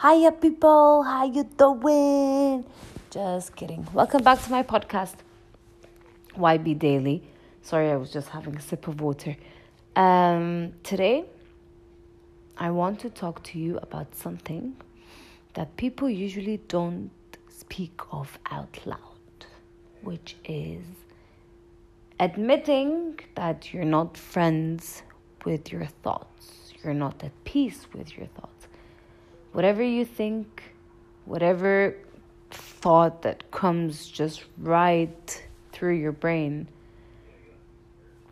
Hiya, people. How you doing? Just kidding. Welcome back to my podcast, YB Daily. Sorry, I was just having a sip of water. Um, today, I want to talk to you about something that people usually don't speak of out loud, which is admitting that you're not friends with your thoughts. You're not at peace with your thoughts whatever you think, whatever thought that comes just right through your brain,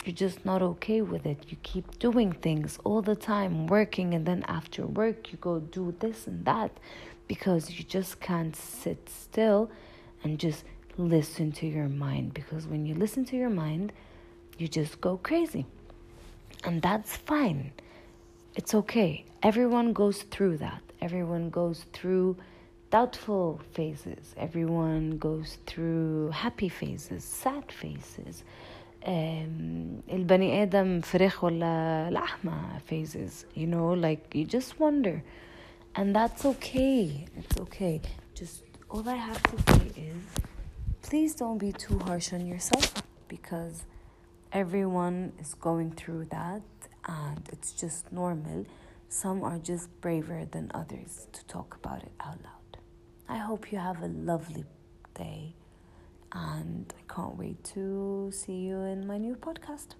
you're just not okay with it. You keep doing things all the time, working, and then after work, you go do this and that because you just can't sit still and just listen to your mind. Because when you listen to your mind, you just go crazy. And that's fine. It's okay. Everyone goes through that. Everyone goes through doubtful phases. Everyone goes through happy phases, sad phases. البني آدم فراخ ولا لحمة phases you know like you just wonder and that's okay it's okay just all I have to say is please don't be too harsh on yourself because everyone is going through that and it's just normal some are just braver than others to talk about it out loud. I hope you have a lovely day, and I can't wait to see you in my new podcast.